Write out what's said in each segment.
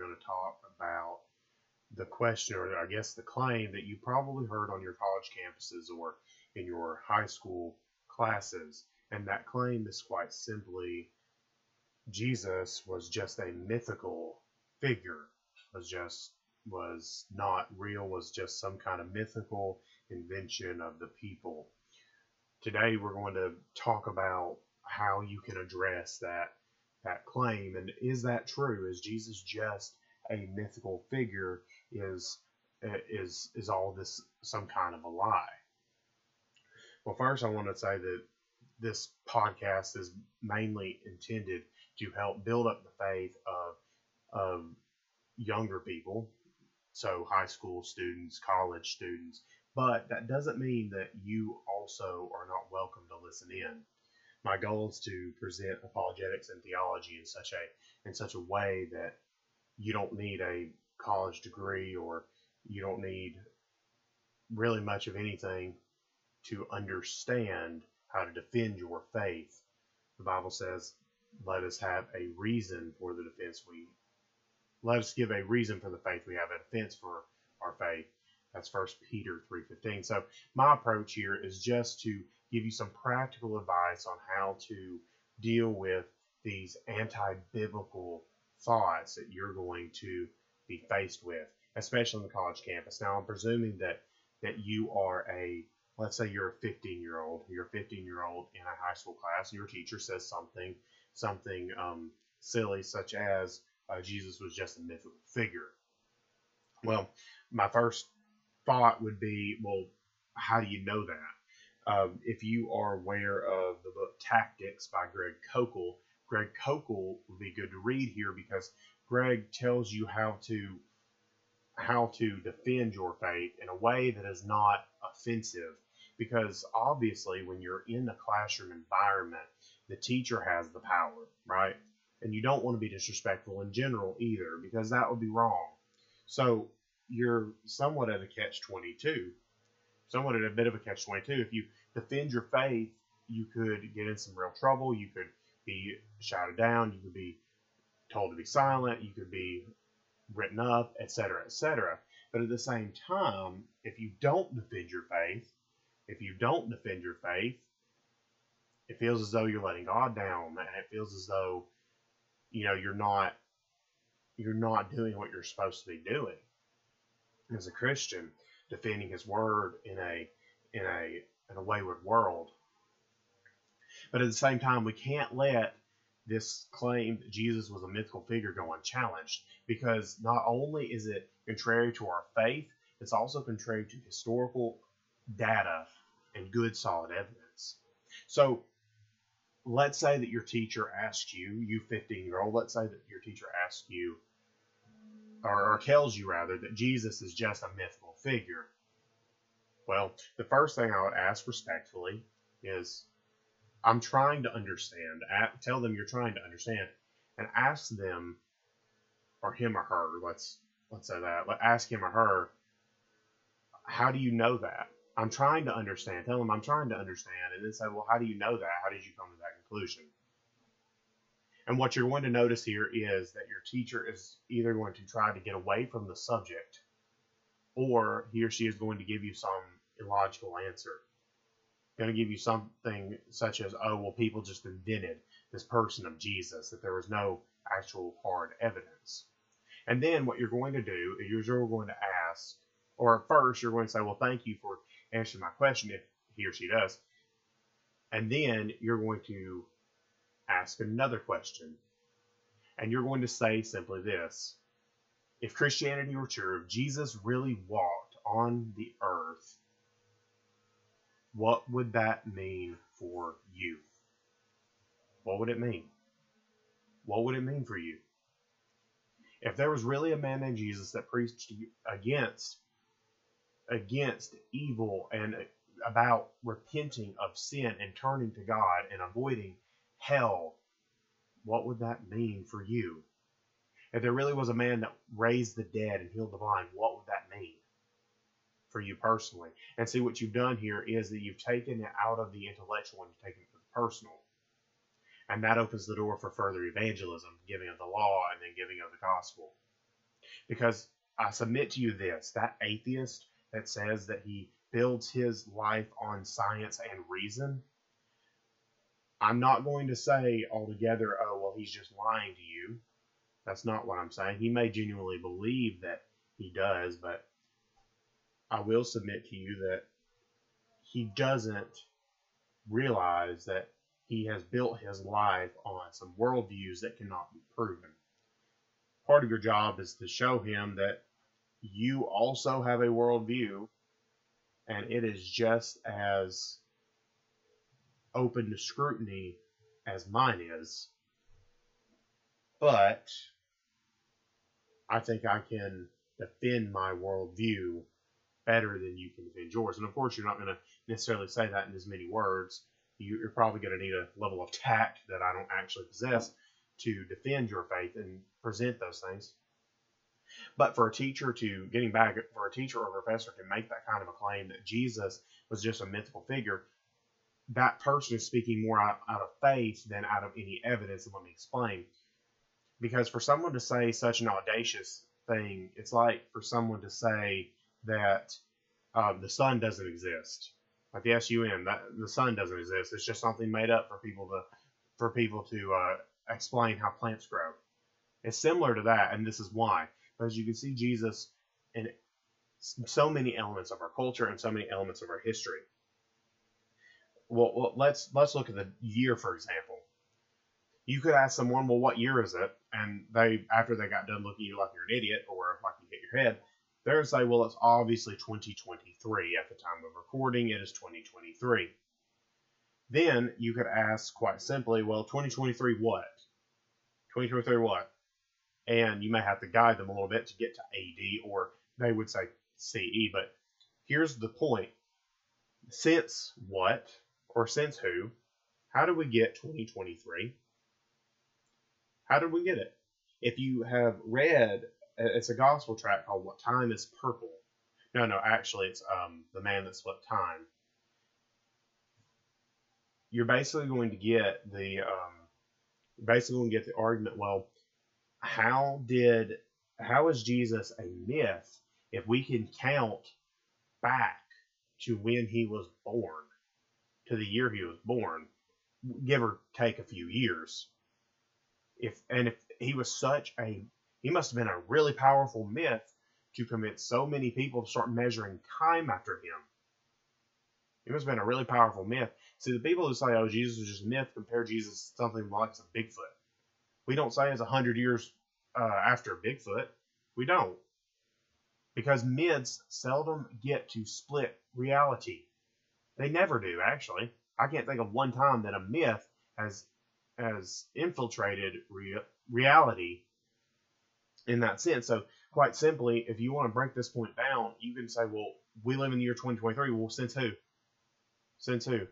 going to talk about the question, or I guess the claim that you probably heard on your college campuses or in your high school classes. And that claim is quite simply Jesus was just a mythical figure, was just was not real, was just some kind of mythical invention of the people. Today we're going to talk about how you can address that that claim and is that true? Is Jesus just a mythical figure? Is is is all this some kind of a lie? Well, first I want to say that this podcast is mainly intended to help build up the faith of of younger people, so high school students, college students, but that doesn't mean that you also are not welcome to listen in. My goal is to present apologetics and theology in such a in such a way that you don't need a college degree or you don't need really much of anything to understand how to defend your faith. The Bible says, "Let us have a reason for the defense we let us give a reason for the faith we have, a defense for our faith." That's First Peter 3:15. So my approach here is just to give you some practical advice on how to deal with these anti-biblical thoughts that you're going to be faced with, especially on the college campus. Now, I'm presuming that that you are a let's say you're a 15 year old, you're a 15 year old in a high school class, and your teacher says something something um, silly such as uh, Jesus was just a mythical figure. Well, my first thought would be, well, how do you know that? Um, if you are aware of the book Tactics by Greg Koukl, Greg Koukl would be good to read here because Greg tells you how to how to defend your faith in a way that is not offensive because obviously when you're in the classroom environment the teacher has the power right and you don't want to be disrespectful in general either because that would be wrong so you're somewhat at a catch 22. Somewhat at a bit of a catch 22. If you defend your faith, you could get in some real trouble. You could be shouted down. You could be told to be silent. You could be written up, etc., etc. But at the same time, if you don't defend your faith, if you don't defend your faith, it feels as though you're letting God down, and it feels as though, you know, you're not, you're not doing what you're supposed to be doing as a Christian, defending His Word in a in a in a wayward world. But at the same time, we can't let this claim that Jesus was a mythical figure go unchallenged because not only is it contrary to our faith, it's also contrary to historical data and good solid evidence. So let's say that your teacher asks you, you 15 year old, let's say that your teacher asks you, or, or tells you rather that Jesus is just a mythical figure. Well, the first thing I would ask respectfully is, I'm trying to understand. Tell them you're trying to understand, and ask them, or him or her. Let's let's say that. Let ask him or her. How do you know that? I'm trying to understand. Tell them I'm trying to understand, and then say, well, how do you know that? How did you come to that conclusion? And what you're going to notice here is that your teacher is either going to try to get away from the subject or he or she is going to give you some illogical answer. Going to give you something such as, oh, well, people just invented this person of Jesus, that there was no actual hard evidence. And then what you're going to do is you're going to ask, or first you're going to say, well, thank you for answering my question, if he or she does. And then you're going to ask another question. And you're going to say simply this If Christianity were true, if Jesus really walked on the earth, what would that mean for you? What would it mean? What would it mean for you? If there was really a man named Jesus that preached against against evil and about repenting of sin and turning to God and avoiding hell, what would that mean for you? If there really was a man that raised the dead and healed the blind, what would that for you personally? And see, what you've done here is that you've taken it out of the intellectual and you've taken it to the personal. And that opens the door for further evangelism, giving of the law and then giving of the gospel. Because I submit to you this that atheist that says that he builds his life on science and reason, I'm not going to say altogether, oh, well, he's just lying to you. That's not what I'm saying. He may genuinely believe that he does, but I will submit to you that he doesn't realize that he has built his life on some worldviews that cannot be proven. Part of your job is to show him that you also have a worldview and it is just as open to scrutiny as mine is. But I think I can defend my worldview better than you can defend yours. And of course, you're not going to necessarily say that in as many words you, are probably going to need a level of tact that I don't actually possess to defend your faith and present those things. But for a teacher to, getting back, for a teacher or a professor to make that kind of a claim that Jesus was just a mythical figure, that person is speaking more out, out of faith than out of any evidence. And let me explain. Because for someone to say such an audacious thing, it's like for someone to say that um, the sun doesn't exist like the SUN, that the sun doesn't exist. It's just something made up for people to for people to uh, explain how plants grow. It's similar to that, and this is why. But as you can see Jesus in so many elements of our culture and so many elements of our history. Well, well, let's let's look at the year for example. You could ask someone, well, what year is it? And they, after they got done looking at you like you're an idiot or like you hit your head, they're say, well, it's obviously 2023. At the time of recording, it is 2023. Then you could ask quite simply, well, 2023 what? 2023 what? And you may have to guide them a little bit to get to AD, or they would say CE. But here's the point since what, or since who? How do we get 2023? How did we get it? If you have read it's a gospel track called "What Time Is Purple." No, no, actually, it's um, the man that swept time. You're basically going to get the um, basically going to get the argument. Well, how did how is Jesus a myth if we can count back to when he was born, to the year he was born, give or take a few years? If and if he was such a he must have been a really powerful myth to convince so many people to start measuring time after him. He must have been a really powerful myth. See, the people who say, oh, Jesus is just a myth, compare Jesus to something like a Bigfoot. We don't say it's 100 years uh, after Bigfoot. We don't. Because myths seldom get to split reality. They never do, actually. I can't think of one time that a myth has has infiltrated rea- reality in that sense. So, quite simply, if you want to break this point down, you can say, well, we live in the year 2023. Well, since who? Since who?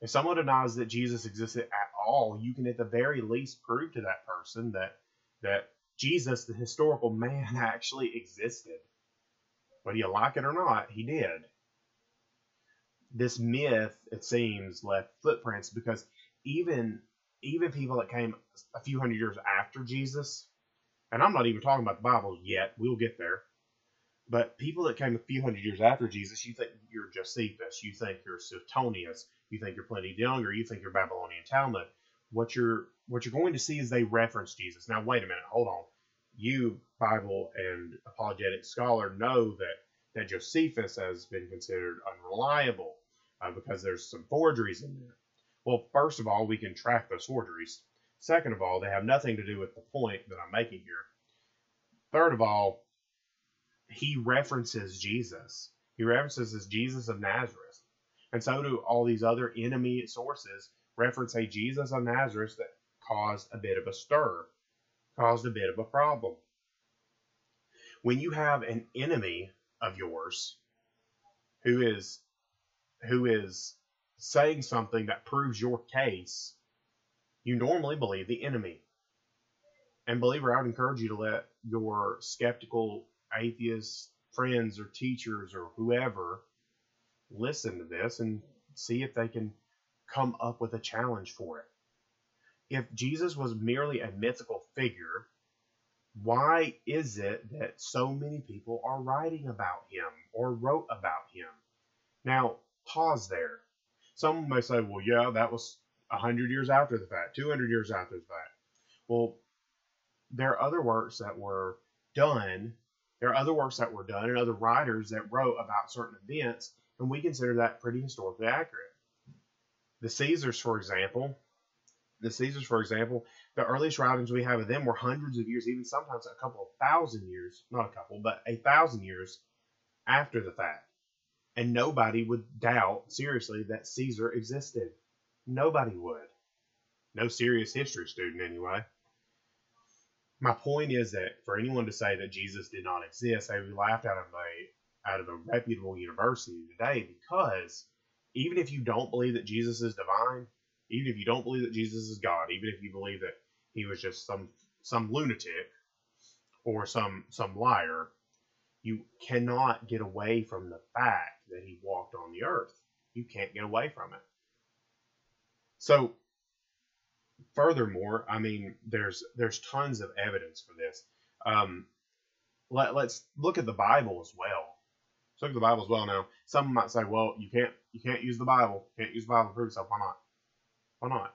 If someone denies that Jesus existed at all, you can at the very least prove to that person that that Jesus, the historical man, actually existed. Whether you like it or not, he did. This myth, it seems, left footprints because even even people that came a few hundred years after Jesus and I'm not even talking about the Bible yet. We'll get there. But people that came a few hundred years after Jesus, you think you're Josephus, you think you're Suetonius, you think you're Pliny the younger, you think you're Babylonian Talmud. What you're what you're going to see is they reference Jesus. Now wait a minute, hold on. You Bible and apologetic scholar know that that Josephus has been considered unreliable uh, because there's some forgeries in there. Well, first of all, we can track those forgeries. Second of all, they have nothing to do with the point that I'm making here. Third of all, he references Jesus. He references Jesus of Nazareth. And so do all these other enemy sources reference a Jesus of Nazareth that caused a bit of a stir, caused a bit of a problem. When you have an enemy of yours who is who is saying something that proves your case you normally believe the enemy. And believer, I would encourage you to let your skeptical atheist friends or teachers or whoever listen to this and see if they can come up with a challenge for it. if Jesus was merely a mythical figure, why is it that so many people are writing about him or wrote about him? Now, pause there. Some may say, well, yeah, that was 100 years after the fact, 200 years after the fact. Well, there are other works that were done. There are other works that were done and other writers that wrote about certain events, and we consider that pretty historically accurate. The Caesars, for example, the Caesars, for example, the earliest writings we have of them were hundreds of years, even sometimes a couple of thousand years, not a couple, but a thousand years after the fact. And nobody would doubt seriously that Caesar existed. Nobody would. No serious history student, anyway. My point is that for anyone to say that Jesus did not exist, they would be laughed out of a out of a reputable university today because even if you don't believe that Jesus is divine, even if you don't believe that Jesus is God, even if you believe that he was just some some lunatic or some some liar, you cannot get away from the fact that he walked on the earth. You can't get away from it. So furthermore, I mean, there's there's tons of evidence for this. Um, let, let's look at the Bible as well. Let's look at the Bible as well. Now, some might say, well, you can't you can't use the Bible. You can't use the Bible to prove yourself. Why not? Why not?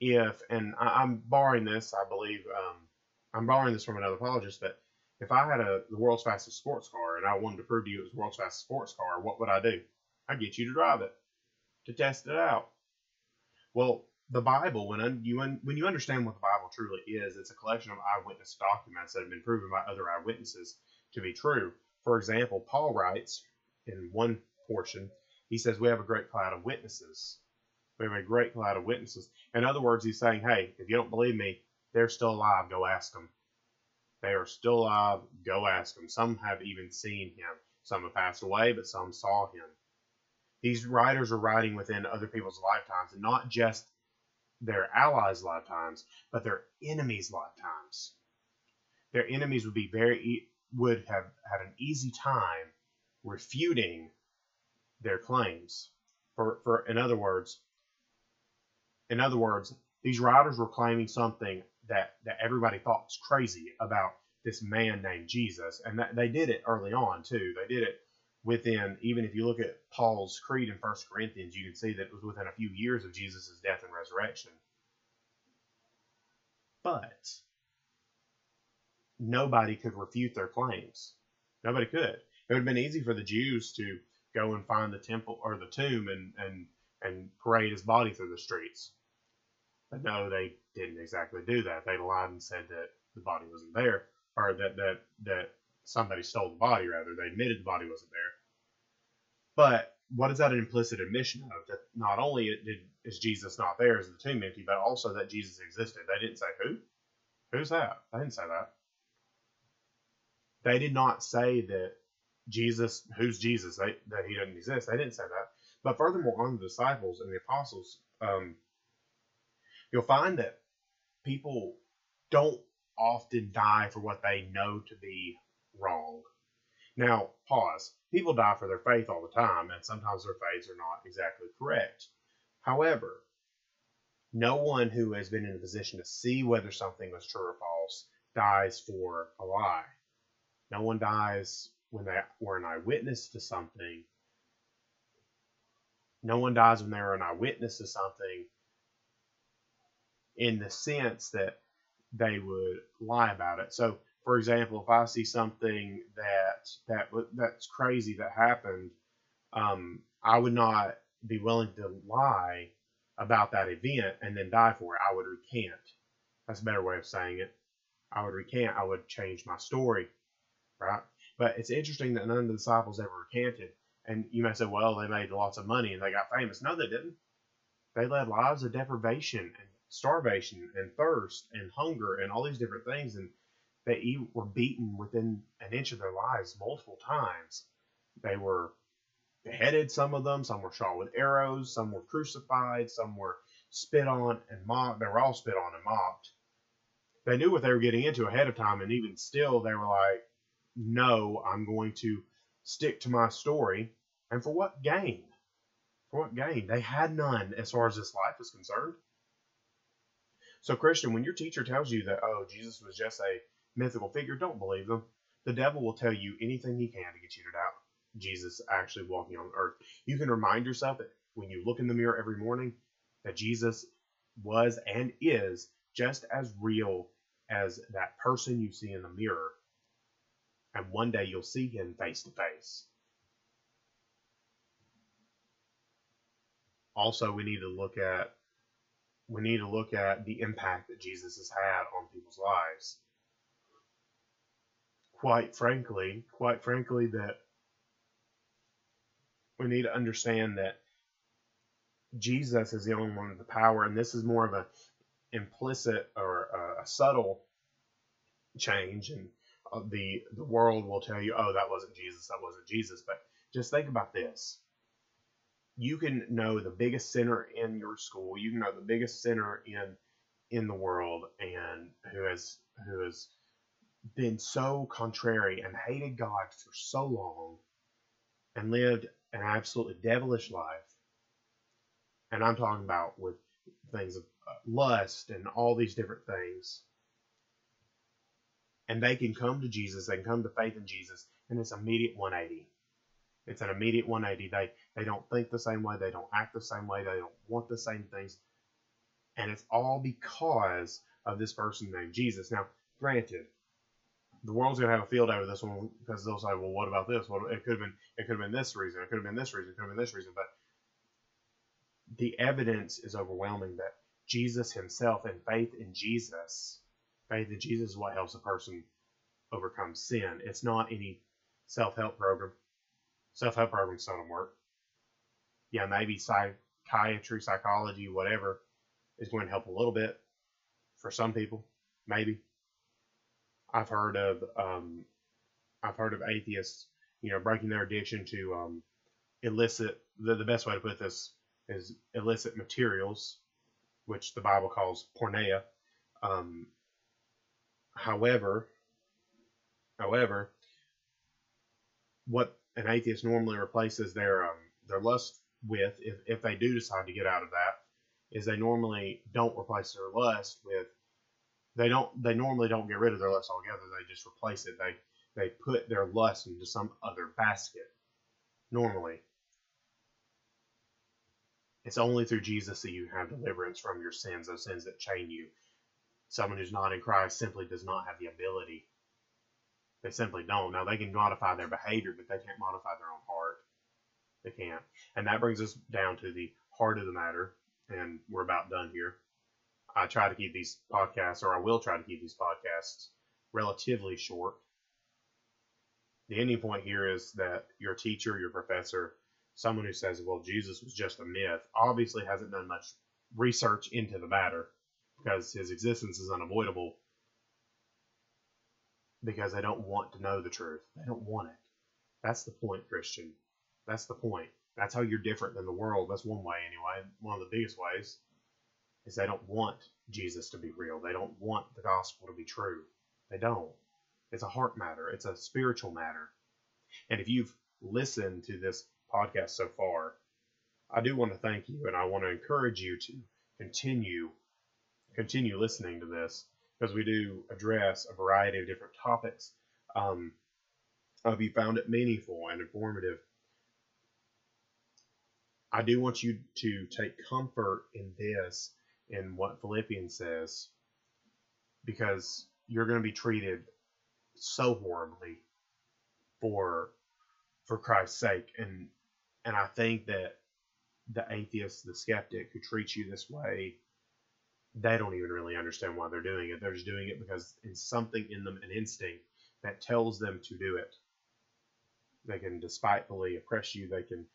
If and I, am borrowing this, I believe um, I'm borrowing this from another apologist, but if I had a the world's fastest sports car and I wanted to prove to you it was the world's fastest sports car, what would I do? I'd get you to drive it to test it out. Well, the Bible, when you when you understand what the Bible truly is, it's a collection of eyewitness documents that have been proven by other eyewitnesses to be true. For example, Paul writes in one portion, he says, "We have a great cloud of witnesses." We have a great cloud of witnesses. In other words, he's saying, "Hey, if you don't believe me, they're still alive. Go ask them. They are still alive. Go ask them." Some have even seen him. Some have passed away, but some saw him. These writers are writing within other people's lifetimes, and not just their allies' lifetimes, but their enemies' lifetimes. Their enemies would be very would have had an easy time refuting their claims. For, for in other words, in other words, these writers were claiming something that, that everybody thought was crazy about this man named Jesus, and that, they did it early on too. They did it within, even if you look at Paul's creed in First Corinthians, you can see that it was within a few years of Jesus' death and resurrection. But nobody could refute their claims. Nobody could. It would have been easy for the Jews to go and find the temple or the tomb and, and, and parade his body through the streets. But no, they didn't exactly do that. They lied and said that the body wasn't there, or that, that, that somebody stole the body, rather. They admitted the body wasn't there. But what is that an implicit admission of? That not only did, is Jesus not there, is the tomb empty, but also that Jesus existed. They didn't say who? Who's that? They didn't say that. They did not say that Jesus, who's Jesus, they, that he doesn't exist. They didn't say that. But furthermore, on the disciples and the apostles, um, you'll find that people don't often die for what they know to be wrong. Now, pause. People die for their faith all the time, and sometimes their faiths are not exactly correct. However, no one who has been in a position to see whether something was true or false dies for a lie. No one dies when they were an eyewitness to something. No one dies when they're an eyewitness to something in the sense that they would lie about it. So for example, if I see something that that that's crazy that happened, um, I would not be willing to lie about that event and then die for it. I would recant. That's a better way of saying it. I would recant. I would change my story, right? But it's interesting that none of the disciples ever recanted. And you may say, well, they made lots of money and they got famous. No, they didn't. They led lives of deprivation and starvation and thirst and hunger and all these different things. And they were beaten within an inch of their lives multiple times. They were beheaded, some of them, some were shot with arrows, some were crucified, some were spit on and mocked. They were all spit on and mocked. They knew what they were getting into ahead of time, and even still, they were like, no, I'm going to stick to my story. And for what gain? For what gain? They had none as far as this life is concerned. So, Christian, when your teacher tells you that, oh, Jesus was just a mythical figure, don't believe them. The devil will tell you anything he can to get you to doubt Jesus actually walking on earth. You can remind yourself that when you look in the mirror every morning, that Jesus was and is just as real as that person you see in the mirror. And one day you'll see him face to face. Also, we need to look at we need to look at the impact that Jesus has had on people's lives. Quite frankly, quite frankly, that we need to understand that Jesus is the only one with the power, and this is more of a implicit or a, subtle change, and uh, the the world will tell you, oh, that wasn't Jesus, that wasn't Jesus. But just think about this: you can know the biggest sinner in your school, you can know the biggest sinner in in the world, and who has who has been so contrary and hated God for so long, and lived an absolutely devilish life and I'm talking about with things of uh, lust and all these different things. And they can come to Jesus, they can come to faith in Jesus, and it's immediate 180. It's an immediate 180. They they don't think the same way, they don't act the same way, they don't want the same things. And it's all because of this person named Jesus. Now, granted, the world's gonna have a field over this one because they'll say, "Well, what about this? Well, it could have been, it could have been this reason, it could have been this reason, it could have been this reason." But the evidence is overwhelming that Jesus himself and faith in Jesus, faith in Jesus is what helps a person overcome sin. It's not any self help program. Self help programs don't work. Yeah, maybe psychiatry, psychology, whatever is going to help a little bit for some people, maybe. I've heard of um, I've heard of atheists, you know, breaking their addiction to um, illicit. The, the best way to put this is illicit materials, which the Bible calls porneia. Um, however, however, what an atheist normally replaces their um, their lust with, if, if they do decide to get out of that, is they normally don't replace their lust with they don't they normally don't get rid of their lust altogether. They just replace it. They they put their lust into some other basket. Normally, it's only through Jesus that you have deliverance from your sins, those sins that chain you. Someone who's not in Christ simply does not have the ability. They simply don't. Now, they can modify their behavior, but they can't modify their own heart. They can't. And that brings us down to the heart of the matter, and we're about done here. I try to keep these podcasts, or I will try to keep these podcasts relatively short. The ending point here is that your teacher, your professor, someone who says, well, Jesus was just a myth, obviously hasn't done much research into the matter because his existence is unavoidable because they don't want to know the truth. They don't want it. That's the point, Christian. That's the point. That's how you're different than the world. That's one way, anyway. One of the biggest ways is they don't want Jesus to be real. They don't want the gospel to be true. They don't. It's a heart matter, it's a spiritual matter. And if you've listened to this podcast so far, I do want to thank you and I want to encourage you to continue continue listening to this because we do address a variety of different topics. Um, I hope you found it meaningful and informative. I do want you to take comfort in this, in what Philippians says, because you're going to be treated so horribly for for Christ's sake. And and I think that the atheist, the skeptic who treats you this way, they don't even really understand why they're doing it. They're just doing it because it's something in them, an instinct that tells them to do it. They can despitefully oppress you. They can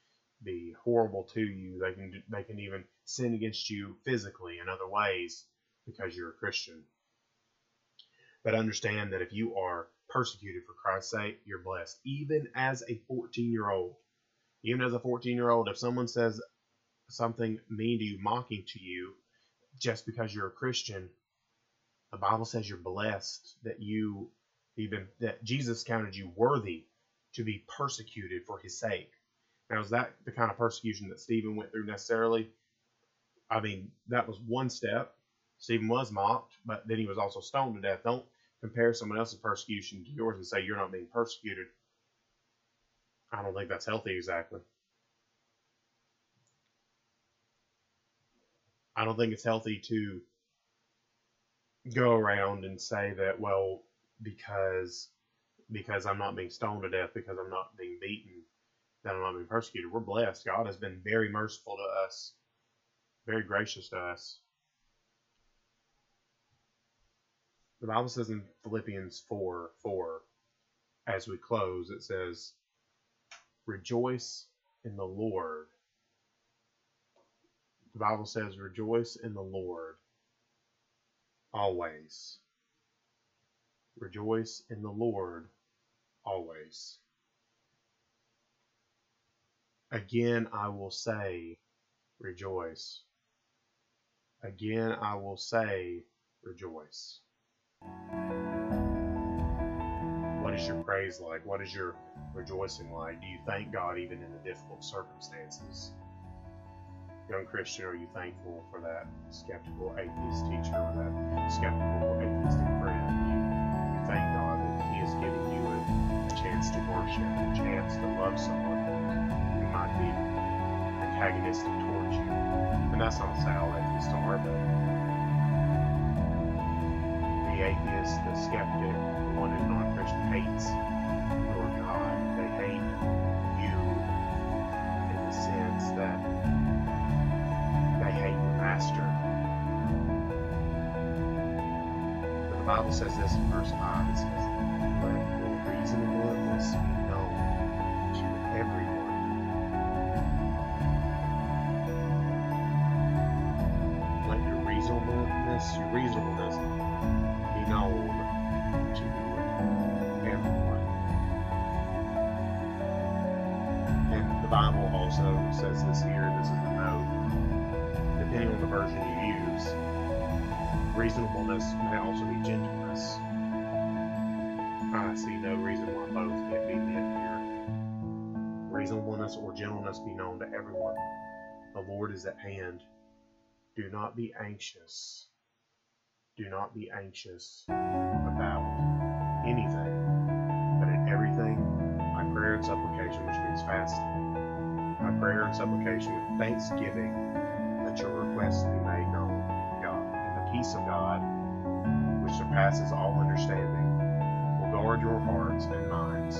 be horrible to you. They can they can even sin against you physically in other ways because you're a Christian. But understand that if you are persecuted for Christ's sake, you're blessed. Even as a 14 year old, even as a 14 year old, if someone says something mean to you, mocking to you, just because you're a Christian, the Bible says you're blessed that you even that Jesus counted you worthy to be persecuted for his sake. Now, is that the kind of persecution that Stephen went through necessarily? I mean, that was one step. Stephen was mocked, but then he was also stoned to death. Don't compare someone else's persecution to yours and say you're not being persecuted. I don't think that's healthy exactly. I don't think it's healthy to go around and say that, well, because because I'm not being stoned to death, because I'm not being beaten, that I'm not being persecuted. We're blessed. God has been very merciful to us, very gracious to us. The Bible says in Philippians 4 4, as we close, it says, Rejoice in the Lord. The Bible says, Rejoice in the Lord always. Rejoice in the Lord always. Again, I will say, Rejoice. Again, I will say, Rejoice. What is your praise like? What is your rejoicing like? Do you thank God even in the difficult circumstances? Young Christian, are you thankful for that skeptical atheist teacher or that skeptical atheistic friend? You, you thank God that He is giving you a, chance to worship, a chance to love someone antagonistic towards you. And that's not to say all atheists are, but the atheist, the skeptic, the one who's non Christian hates your God. They hate you in the sense that they hate your master. But the Bible says this in verse 5 it says, Let your reasonableness be known to everyone. Reasonableness, reasonableness be known to everyone. And the Bible also says this here, this is the note, depending on the version you use, reasonableness may also be gentleness. I see no reason why both can't be met here. Reasonableness or gentleness be known to everyone. The Lord is at hand. Do not be anxious. Do not be anxious about anything, but in everything, by prayer and supplication, which means fasting, by prayer and supplication with thanksgiving, let your requests be made known to God. And the peace of God, which surpasses all understanding, will guard your hearts and minds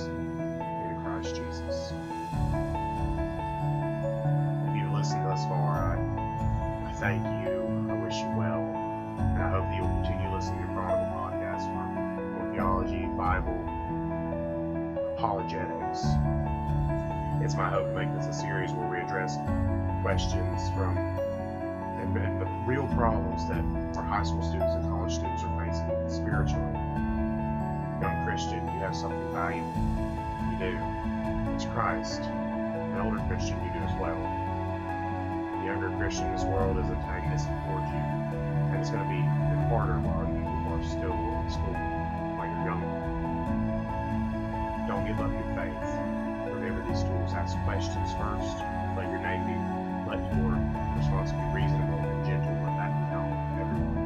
thank you. I wish you well. And I hope that you'll continue listening to Chronicle Podcast for theology, Bible, apologetics. It's my hope to make this a series where we address questions from and, and the real problems that our high school students and college students are facing spiritually. Young Christian, you have something valuable. You do. It's Christ. An older Christian, you do as well. Christian in this world is antagonistic towards you. And it's going to be harder while you are still in school, while you're young. Don't give up your faith. Remember these tools. Ask questions first. Let your name be, let your response be reasonable and gentle. Let that known to everyone.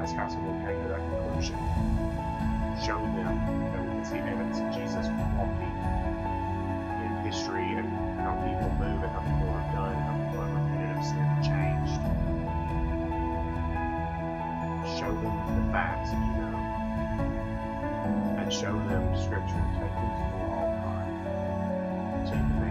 Ask how someone came to that conclusion. Show them that we can see evidence of Jesus walking in history and how people move and how people have Them the facts you know. And show them Scripture. Take them to all time. Commandments.